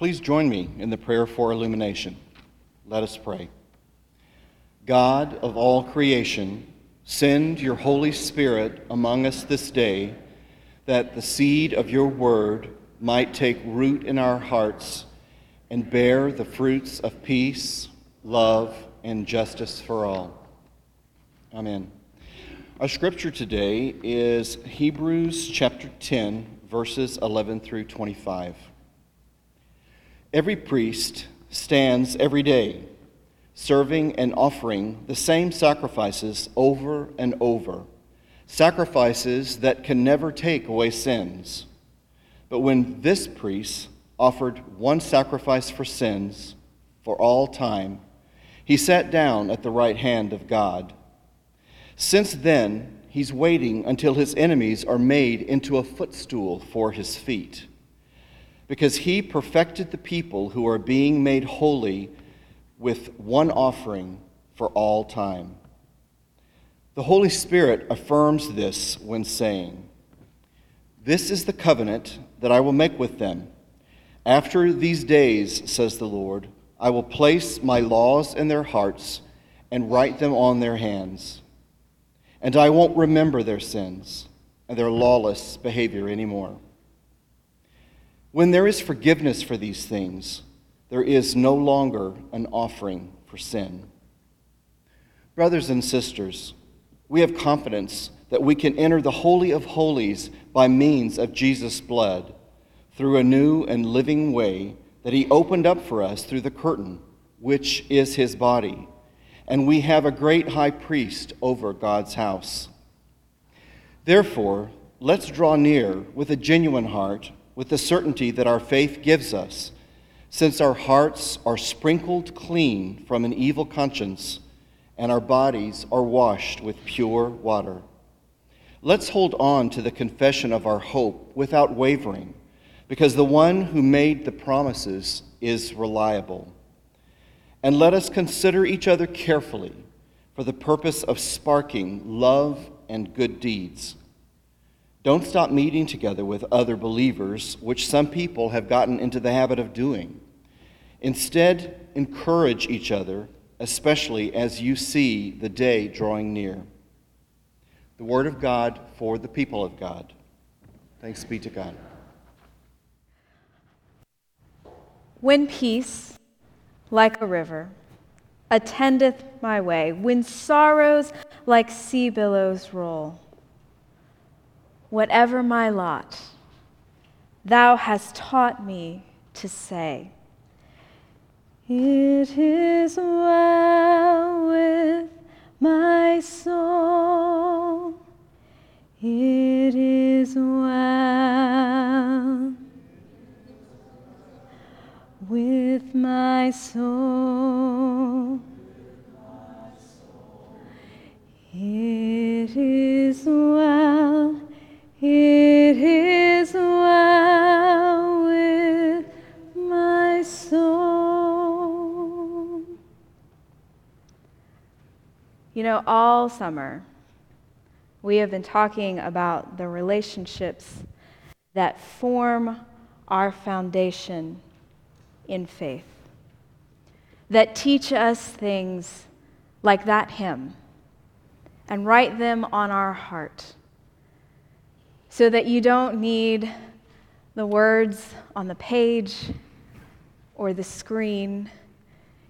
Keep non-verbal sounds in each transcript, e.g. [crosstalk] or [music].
Please join me in the prayer for illumination. Let us pray. God of all creation, send your Holy Spirit among us this day that the seed of your word might take root in our hearts and bear the fruits of peace, love, and justice for all. Amen. Our scripture today is Hebrews chapter 10, verses 11 through 25. Every priest stands every day serving and offering the same sacrifices over and over, sacrifices that can never take away sins. But when this priest offered one sacrifice for sins for all time, he sat down at the right hand of God. Since then, he's waiting until his enemies are made into a footstool for his feet because he perfected the people who are being made holy with one offering for all time. The Holy Spirit affirms this when saying, This is the covenant that I will make with them. After these days, says the Lord, I will place my laws in their hearts and write them on their hands. And I won't remember their sins and their lawless behavior anymore. When there is forgiveness for these things, there is no longer an offering for sin. Brothers and sisters, we have confidence that we can enter the Holy of Holies by means of Jesus' blood through a new and living way that He opened up for us through the curtain, which is His body. And we have a great high priest over God's house. Therefore, let's draw near with a genuine heart with the certainty that our faith gives us, since our hearts are sprinkled clean from an evil conscience and our bodies are washed with pure water. Let's hold on to the confession of our hope without wavering, because the one who made the promises is reliable. And let us consider each other carefully for the purpose of sparking love and good deeds. Don't stop meeting together with other believers, which some people have gotten into the habit of doing. Instead, encourage each other, especially as you see the day drawing near. The Word of God for the people of God. Thanks be to God. When peace, like a river, attendeth my way, when sorrows like sea billows roll, whatever my lot, thou hast taught me to say, It is well with my soul, it is well with my soul. It is well it is well with my soul. You know, all summer, we have been talking about the relationships that form our foundation in faith, that teach us things like that hymn and write them on our heart so that you don't need the words on the page or the screen.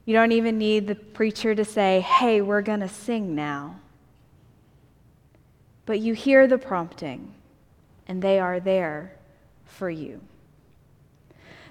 You don't even need the preacher to say, hey, we're going to sing now. But you hear the prompting, and they are there for you.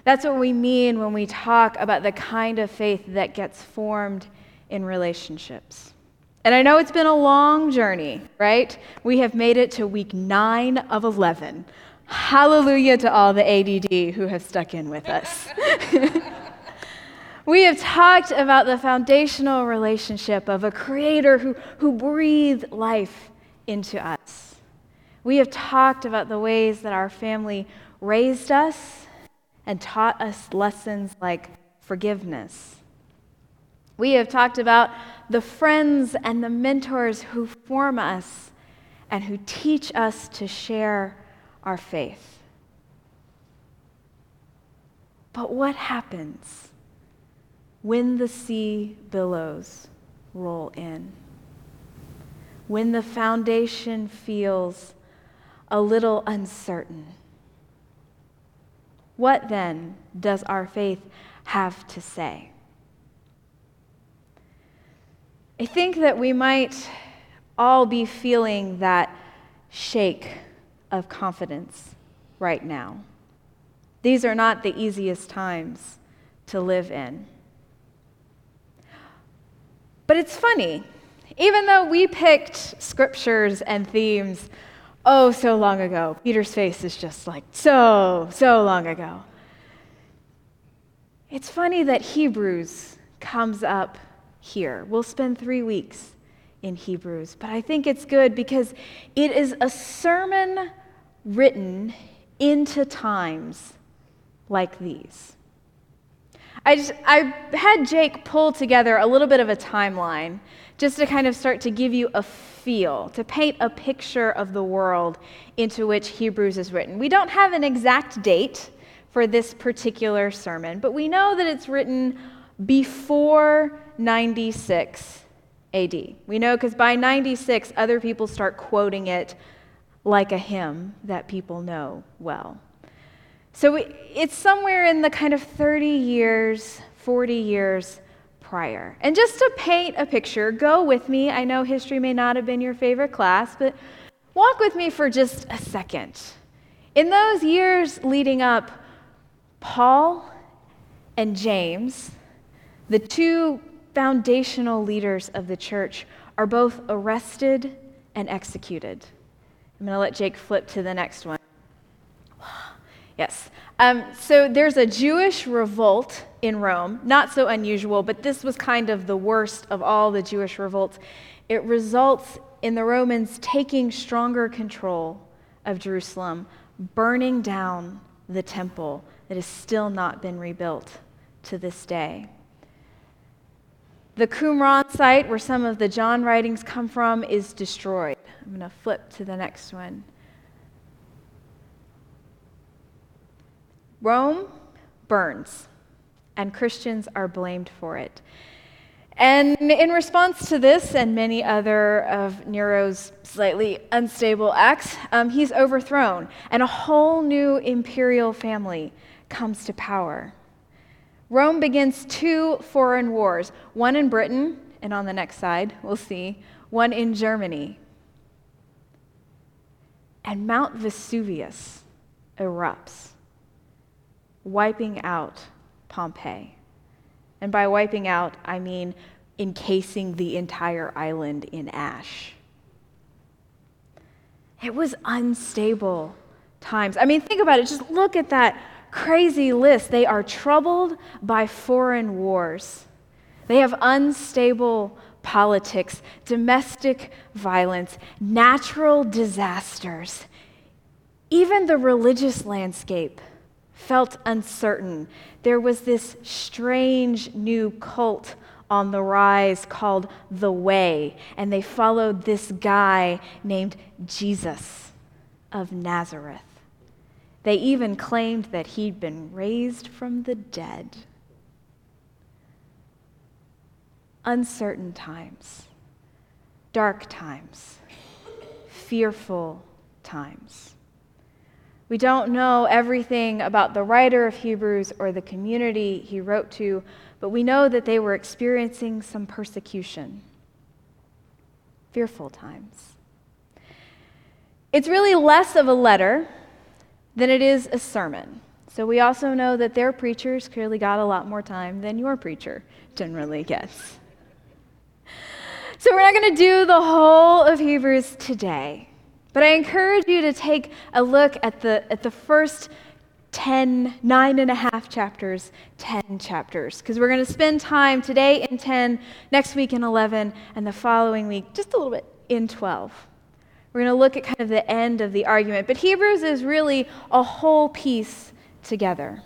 That's what we mean when we talk about the kind of faith that gets formed in relationships. And I know it's been a long journey, right? We have made it to week nine of 11. Hallelujah to all the ADD who have stuck in with us. [laughs] we have talked about the foundational relationship of a creator who, who breathed life into us. We have talked about the ways that our family raised us and taught us lessons like forgiveness. We have talked about the friends and the mentors who form us and who teach us to share our faith. But what happens when the sea billows roll in? When the foundation feels a little uncertain? What then does our faith have to say? I think that we might all be feeling that shake of confidence right now. These are not the easiest times to live in. But it's funny, even though we picked scriptures and themes oh so long ago, Peter's face is just like so, so long ago. It's funny that Hebrews comes up here. We'll spend three weeks in Hebrews, but I think it's good because it is a sermon written into times like these. I, just, I had Jake pull together a little bit of a timeline just to kind of start to give you a feel, to paint a picture of the world into which Hebrews is written. We don't have an exact date for this particular sermon, but we know that it's written before 96 AD. We know because by 96, other people start quoting it like a hymn that people know well. So it's somewhere in the kind of 30 years, 40 years prior. And just to paint a picture, go with me. I know history may not have been your favorite class, but walk with me for just a second. In those years leading up, Paul and James, the two foundational leaders of the church, are both arrested and executed. I'm going to let Jake flip to the next one. Yes. Um, so there's a Jewish revolt in Rome, not so unusual, but this was kind of the worst of all the Jewish revolts. It results in the Romans taking stronger control of Jerusalem, burning down the temple that has still not been rebuilt to this day. The Qumran site, where some of the John writings come from, is destroyed. I'm going to flip to the next one. Rome burns, and Christians are blamed for it. And in response to this and many other of Nero's slightly unstable acts, um, he's overthrown, and a whole new imperial family comes to power. Rome begins two foreign wars one in Britain, and on the next side, we'll see, one in Germany. And Mount Vesuvius erupts wiping out Pompeii. And by wiping out, I mean encasing the entire island in ash. It was unstable times. I mean, think about it. Just look at that crazy list. They are troubled by foreign wars, they have unstable politics, domestic violence, natural disasters, even the religious landscape felt uncertain. There was this strange new cult on the rise called The Way, and they followed this guy named Jesus of Nazareth. They even claimed that he'd been raised from the dead. Uncertain times, dark times, fearful times. We don't know everything about the writer of Hebrews or the community he wrote to, but we know that they were experiencing some persecution. Fearful times. It's really less of a letter than it is a sermon. So we also know that their preachers clearly got a lot more time than your preacher generally gets. So we're not going to do the whole of Hebrews today. But I encourage you to take a look at the, at the first 10, nine and a half chapters, 10 chapters, because we're going to spend time today in 10, next week in 11, and the following week just a little bit in 12. We're going to look at kind of the end of the argument. But Hebrews is really a whole piece together.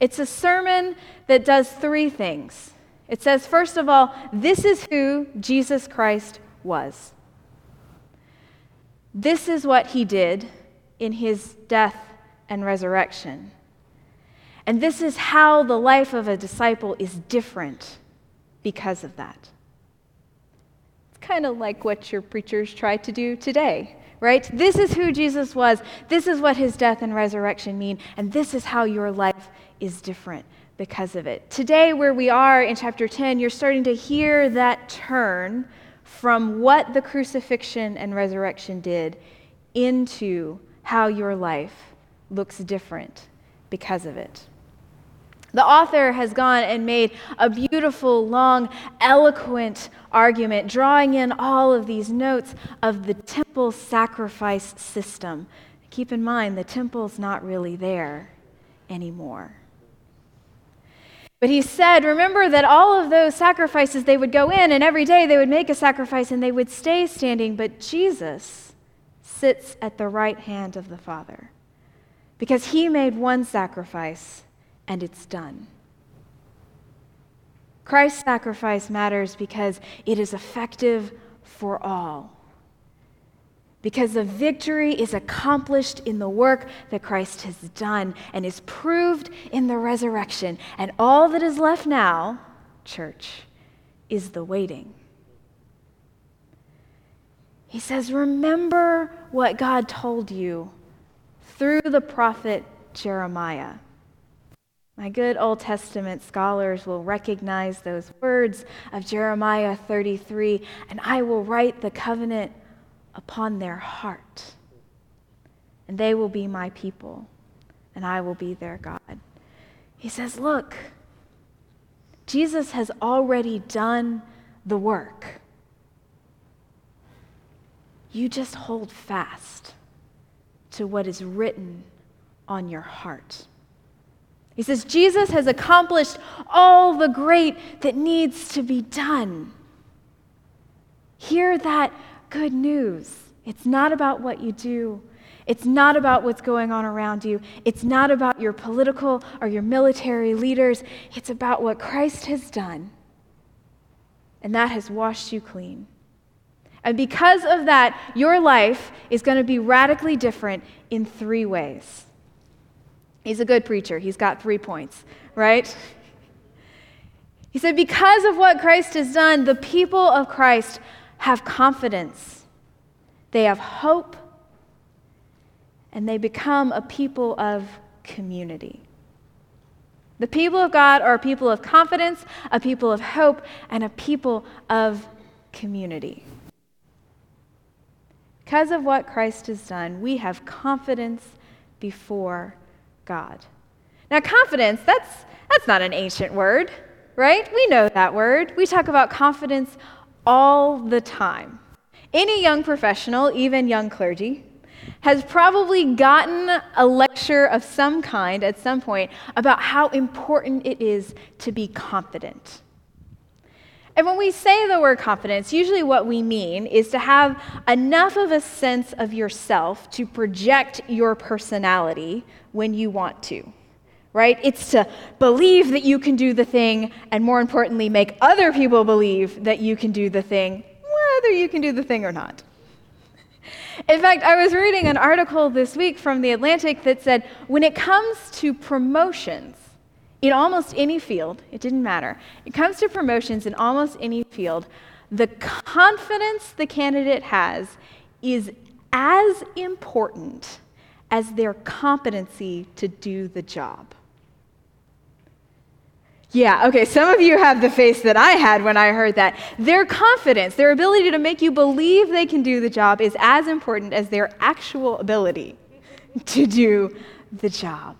It's a sermon that does three things. It says, first of all, this is who Jesus Christ was. This is what he did in his death and resurrection. And this is how the life of a disciple is different because of that. Kind of like what your preachers try to do today, right? This is who Jesus was. This is what his death and resurrection mean. And this is how your life is different because of it. Today, where we are in chapter 10, you're starting to hear that turn from what the crucifixion and resurrection did into how your life looks different because of it. The author has gone and made a beautiful, long, eloquent argument, drawing in all of these notes of the temple sacrifice system. Keep in mind, the temple's not really there anymore. But he said, remember that all of those sacrifices, they would go in, and every day they would make a sacrifice and they would stay standing. But Jesus sits at the right hand of the Father because he made one sacrifice and it's done. Christ's sacrifice matters because it is effective for all. Because the victory is accomplished in the work that Christ has done and is proved in the resurrection. And all that is left now, church, is the waiting. He says, Remember what God told you through the prophet Jeremiah. My good Old Testament scholars will recognize those words of Jeremiah 33 and I will write the covenant upon their heart, and they will be my people, and I will be their God. He says, Look, Jesus has already done the work. You just hold fast to what is written on your heart. He says, Jesus has accomplished all the great that needs to be done. Hear that good news. It's not about what you do. It's not about what's going on around you. It's not about your political or your military leaders. It's about what Christ has done. And that has washed you clean. And because of that, your life is going to be radically different in three ways. He's a good preacher. He's got three points, right? He said, Because of what Christ has done, the people of Christ have confidence, they have hope, and they become a people of community. The people of God are a people of confidence, a people of hope, and a people of community. Because of what Christ has done, we have confidence before God. Now, confidence, that's, that's not an ancient word, right? We know that word. We talk about confidence all the time. Any young professional, even young clergy, has probably gotten a lecture of some kind at some point about how important it is to be confident. And when we say the word confidence, usually what we mean is to have enough of a sense of yourself to project your personality when you want to, right? It's to believe that you can do the thing, and more importantly, make other people believe that you can do the thing, whether you can do the thing or not. In fact, I was reading an article this week from The Atlantic that said when it comes to promotions, in almost any field, it didn't matter. It comes to promotions in almost any field, the confidence the candidate has is as important as their competency to do the job. Yeah, okay, some of you have the face that I had when I heard that. Their confidence, their ability to make you believe they can do the job is as important as their actual ability to do the job.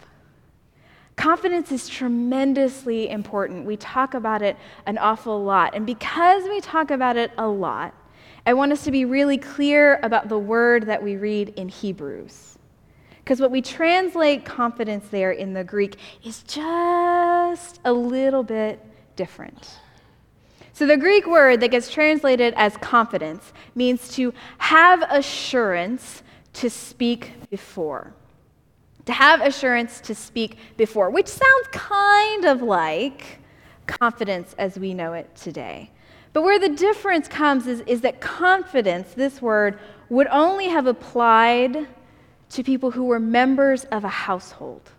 Confidence is tremendously important. We talk about it an awful lot. And because we talk about it a lot, I want us to be really clear about the word that we read in Hebrews. Because what we translate confidence there in the Greek is just a little bit different. So, the Greek word that gets translated as confidence means to have assurance to speak before to have assurance to speak before, which sounds kind of like confidence as we know it today. But where the difference comes is, is that confidence, this word, would only have applied to people who were members of a household,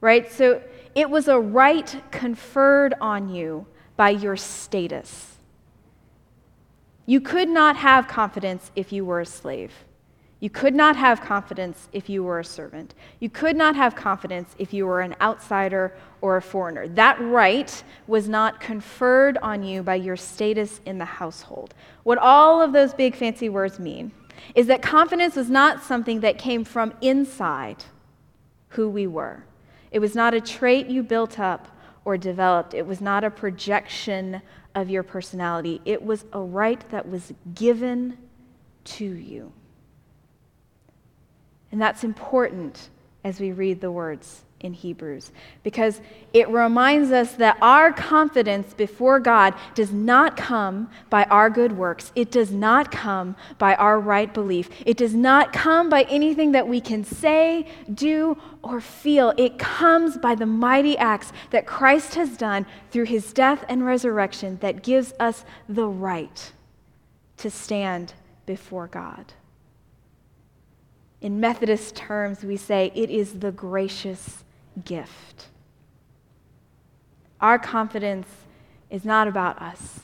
right? So it was a right conferred on you by your status. You could not have confidence if you were a slave. You could not have confidence if you were a servant. You could not have confidence if you were an outsider or a foreigner. That right was not conferred on you by your status in the household. What all of those big fancy words mean is that confidence was not something that came from inside who we were. It was not a trait you built up or developed, it was not a projection of your personality. It was a right that was given to you. And that's important as we read the words in Hebrews because it reminds us that our confidence before God does not come by our good works. It does not come by our right belief. It does not come by anything that we can say, do, or feel. It comes by the mighty acts that Christ has done through his death and resurrection that gives us the right to stand before God. In Methodist terms, we say it is the gracious gift. Our confidence is not about us,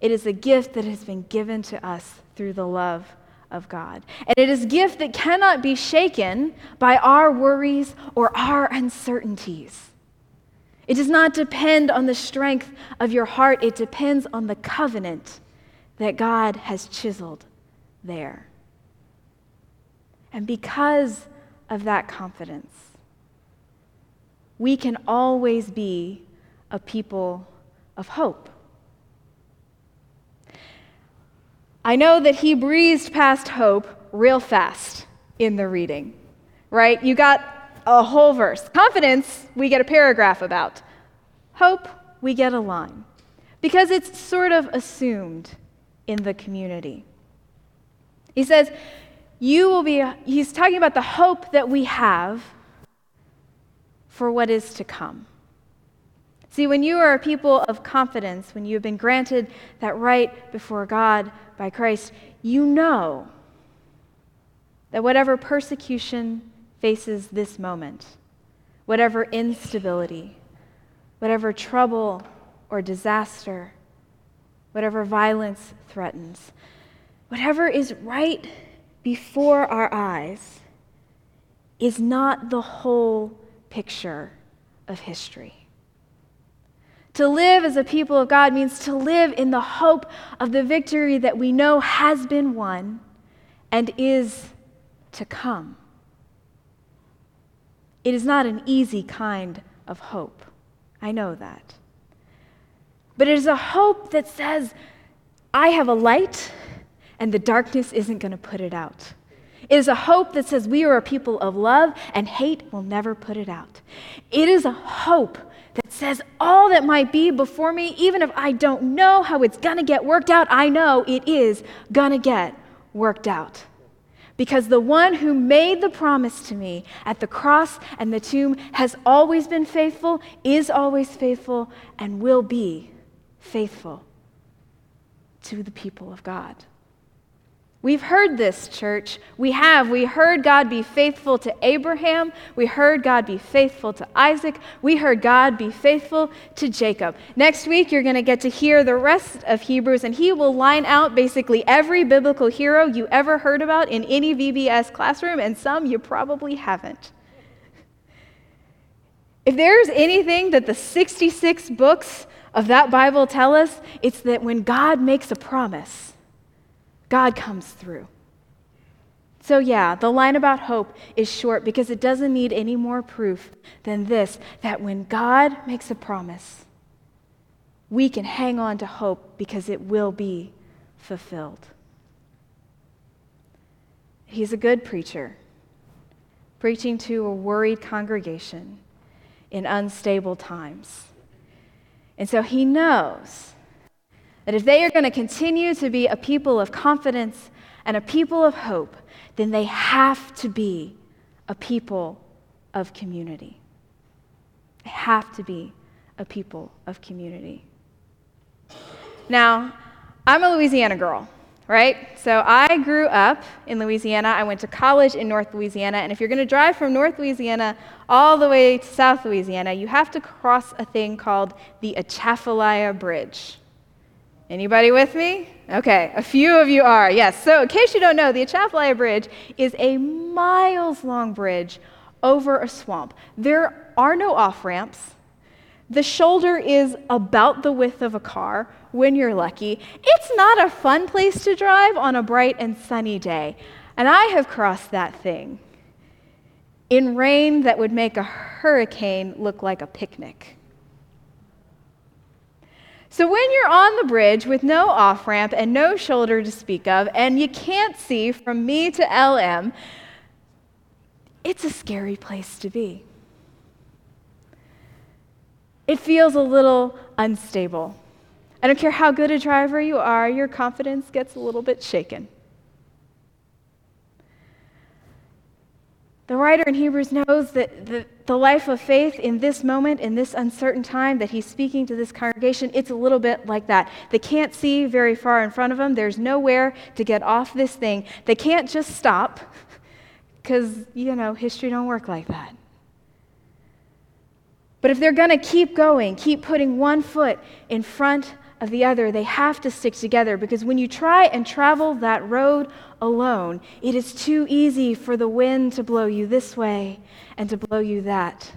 it is a gift that has been given to us through the love of God. And it is a gift that cannot be shaken by our worries or our uncertainties. It does not depend on the strength of your heart, it depends on the covenant that God has chiseled there. And because of that confidence, we can always be a people of hope. I know that he breezed past hope real fast in the reading, right? You got a whole verse. Confidence, we get a paragraph about. Hope, we get a line. Because it's sort of assumed in the community. He says, you will be, he's talking about the hope that we have for what is to come. See, when you are a people of confidence, when you have been granted that right before God by Christ, you know that whatever persecution faces this moment, whatever instability, whatever trouble or disaster, whatever violence threatens, whatever is right before our eyes is not the whole picture of history. To live as a people of God means to live in the hope of the victory that we know has been won and is to come. It is not an easy kind of hope. I know that. But it is a hope that says, I have a light and the darkness isn't going to put it out. It is a hope that says we are a people of love and hate will never put it out. It is a hope that says all that might be before me, even if I don't know how it's going to get worked out, I know it is going to get worked out. Because the one who made the promise to me at the cross and the tomb has always been faithful, is always faithful, and will be faithful to the people of God. We've heard this, church. We have. We heard God be faithful to Abraham. We heard God be faithful to Isaac. We heard God be faithful to Jacob. Next week, you're going to get to hear the rest of Hebrews, and he will line out basically every biblical hero you ever heard about in any VBS classroom, and some you probably haven't. If there's anything that the 66 books of that Bible tell us, it's that when God makes a promise, God comes through. So, yeah, the line about hope is short because it doesn't need any more proof than this that when God makes a promise, we can hang on to hope because it will be fulfilled. He's a good preacher, preaching to a worried congregation in unstable times. And so he knows that if they are going to continue to be a people of confidence and a people of hope, then they have to be a people of community. They have to be a people of community. Now, I'm a Louisiana girl, right? So I grew up in Louisiana. I went to college in North Louisiana. And if you're going to drive from North Louisiana all the way to South Louisiana, you have to cross a thing called the Atchafalaya Bridge. Anybody with me? Okay, a few of you are. Yes. So, in case you don't know, the Atchafalaya Bridge is a miles long bridge over a swamp. There are no off ramps. The shoulder is about the width of a car when you're lucky. It's not a fun place to drive on a bright and sunny day. And I have crossed that thing in rain that would make a hurricane look like a picnic. So, when you're on the bridge with no off ramp and no shoulder to speak of, and you can't see from me to LM, it's a scary place to be. It feels a little unstable. I don't care how good a driver you are, your confidence gets a little bit shaken. The writer in Hebrews knows that the, the life of faith in this moment, in this uncertain time that he's speaking to this congregation, it's a little bit like that. They can't see very far in front of them. There's nowhere to get off this thing. They can't just stop because, you know, history don't work like that. But if they're going to keep going, keep putting one foot in front of the other, they have to stick together because when you try and travel that road alone, it is too easy for the wind to blow you this way and to blow you that.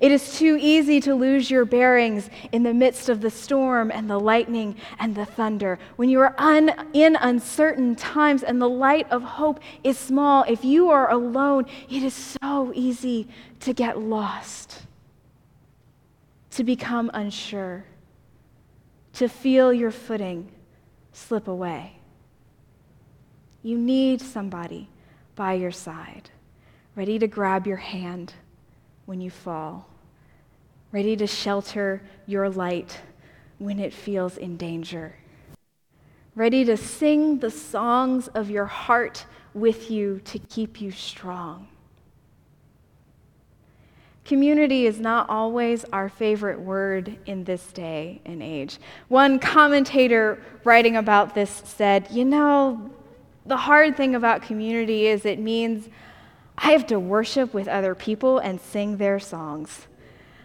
It is too easy to lose your bearings in the midst of the storm and the lightning and the thunder. When you are un- in uncertain times and the light of hope is small, if you are alone, it is so easy to get lost, to become unsure to feel your footing slip away. You need somebody by your side, ready to grab your hand when you fall, ready to shelter your light when it feels in danger, ready to sing the songs of your heart with you to keep you strong. Community is not always our favorite word in this day and age. One commentator writing about this said, You know, the hard thing about community is it means I have to worship with other people and sing their songs.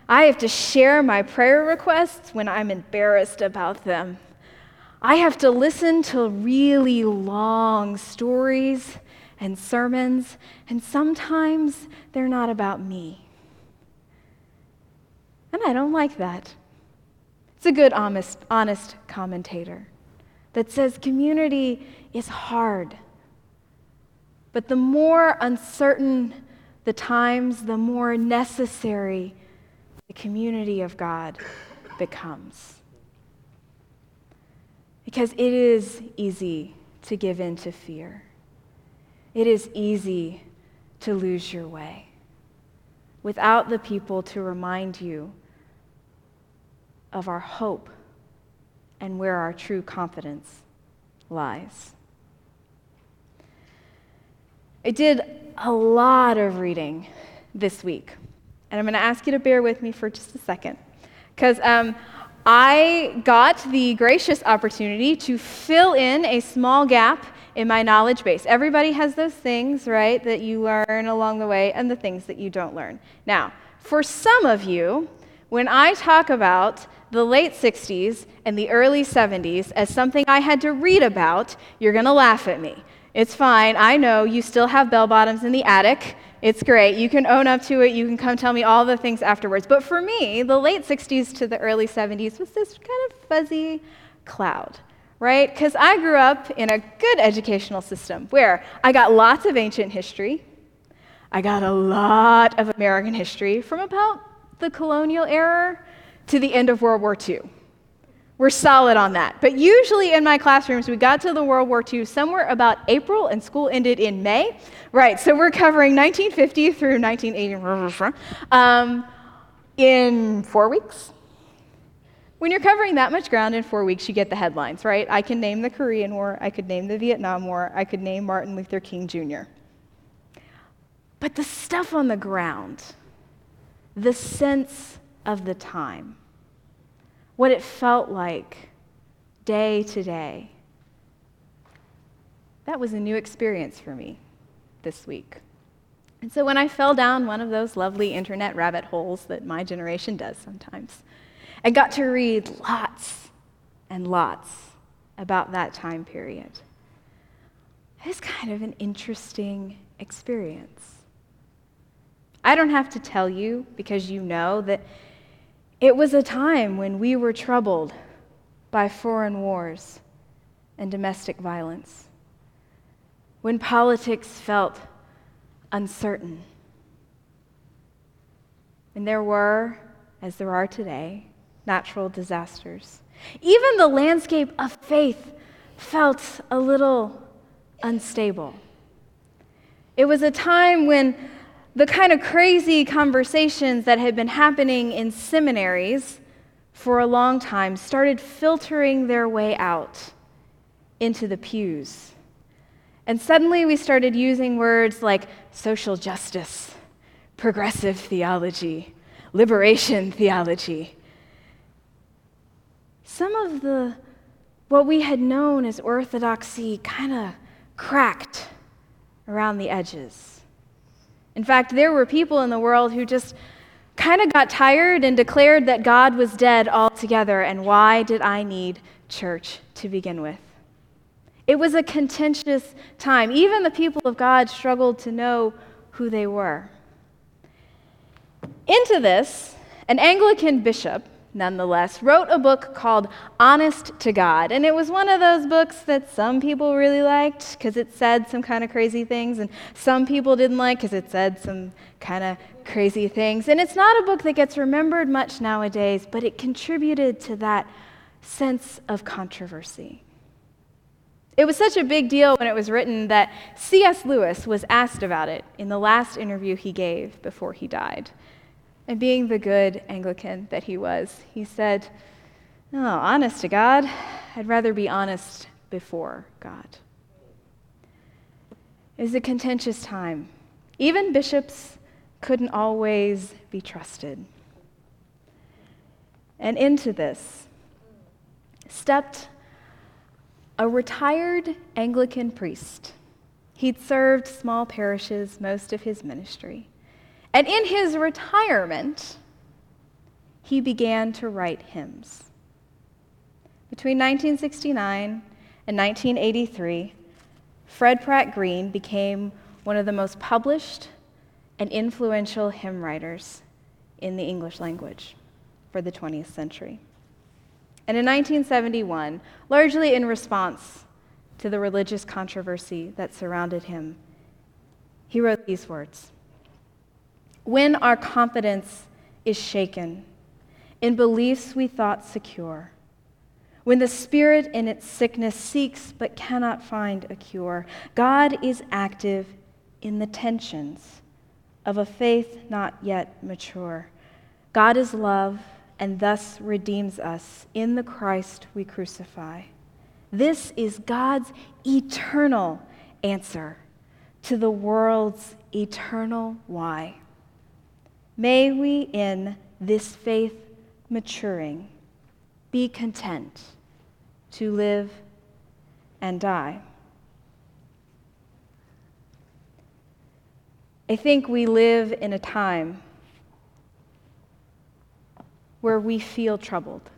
I have to share my prayer requests when I'm embarrassed about them. I have to listen to really long stories and sermons, and sometimes they're not about me. And I don't like that. It's a good, honest, honest commentator that says community is hard. But the more uncertain the times, the more necessary the community of God becomes. Because it is easy to give in to fear, it is easy to lose your way without the people to remind you of our hope and where our true confidence lies. I did a lot of reading this week, and I'm going to ask you to bear with me for just a second because um, I got the gracious opportunity to fill in a small gap in my knowledge base. Everybody has those things, right, that you learn along the way and the things that you don't learn. Now, for some of you, when I talk about the late 60s and the early 70s as something I had to read about, you're going to laugh at me. It's fine. I know you still have bell bottoms in the attic. It's great. You can own up to it. You can come tell me all the things afterwards. But for me, the late 60s to the early 70s was this kind of fuzzy cloud, right? Because I grew up in a good educational system where I got lots of ancient history. I got a lot of American history from about the colonial era to the end of World War II. We're solid on that. But usually in my classrooms, we got to the World War II somewhere about April, and school ended in May. Right, so we're covering 1950 through 1980 um, in four weeks. When you're covering that much ground in four weeks, you get the headlines, right? I can name the Korean War, I could name the Vietnam War, I could name Martin Luther King Jr. But the stuff on the ground, the sense of the time, what it felt like day to day. That was a new experience for me this week. And so when I fell down one of those lovely internet rabbit holes that my generation does sometimes, I got to read lots and lots about that time period. It was kind of an interesting experience. I don't have to tell you because you know that it was a time when we were troubled by foreign wars and domestic violence, when politics felt uncertain. And there were, as there are today, natural disasters. Even the landscape of faith felt a little unstable. It was a time when the kind of crazy conversations that had been happening in seminaries for a long time started filtering their way out into the pews. And suddenly we started using words like social justice, progressive theology, liberation theology. Some of the what we had known as orthodoxy kind of cracked around the edges. In fact, there were people in the world who just kind of got tired and declared that God was dead altogether, and why did I need church to begin with? It was a contentious time. Even the people of God struggled to know who they were. Into this, an Anglican bishop, nonetheless, wrote a book called Honest to God. And it was one of those books that some people really liked because it said some kind of crazy things, and some people didn't like because it said some kind of crazy things. And it's not a book that gets remembered much nowadays, but it contributed to that sense of controversy. It was such a big deal when it was written that C.S. Lewis was asked about it in the last interview he gave before he died. And being the good Anglican that he was, he said, Oh, honest to God, I'd rather be honest before God. It was a contentious time. Even bishops couldn't always be trusted. And into this stepped a retired Anglican priest. He'd served small parishes most of his ministry. And in his retirement, he began to write hymns. Between 1969 and 1983, Fred Pratt Green became one of the most published and influential hymn writers in the English language for the 20th century. And in 1971, largely in response to the religious controversy that surrounded him, he wrote these words When our confidence is shaken in beliefs we thought secure, when the spirit in its sickness seeks but cannot find a cure, God is active in the tensions of a faith not yet mature. God is love and thus redeems us in the Christ we crucify. This is God's eternal answer to the world's eternal why. May we, in this faith maturing, be content to live and die. I think we live in a time where we feel troubled.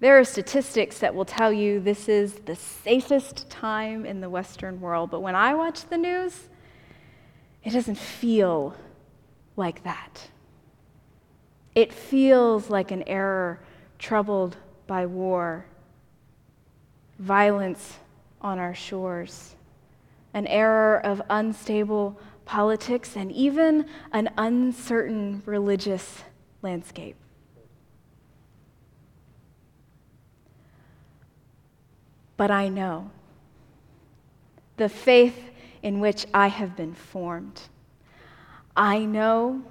There are statistics that will tell you this is the safest time in the Western world, but when I watch the news, it doesn't feel like that. It feels like an error troubled by war, violence on our shores, an error of unstable politics, and even an uncertain religious landscape. But I know the faith in which I have been formed. I know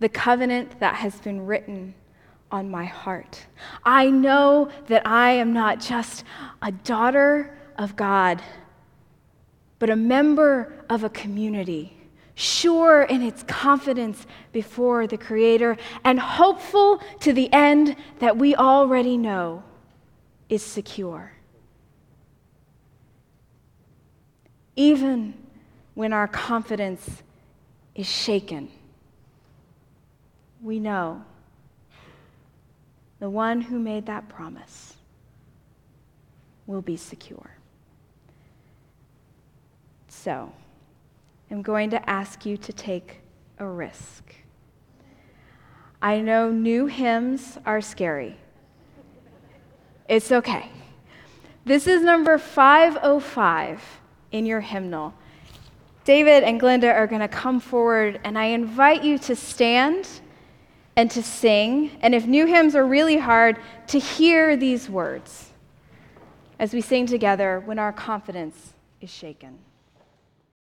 the covenant that has been written on my heart. I know that I am not just a daughter of God, but a member of a community sure in its confidence before the Creator, and hopeful to the end that we already know is secure. even when our confidence is shaken. We know the one who made that promise will be secure. So, I'm going to ask you to take a risk. I know new hymns are scary. It's okay. This is number 505 in your hymnal. David and Glenda are going to come forward, and I invite you to stand and to sing. And if new hymns are really hard, to hear these words as we sing together when our confidence is shaken.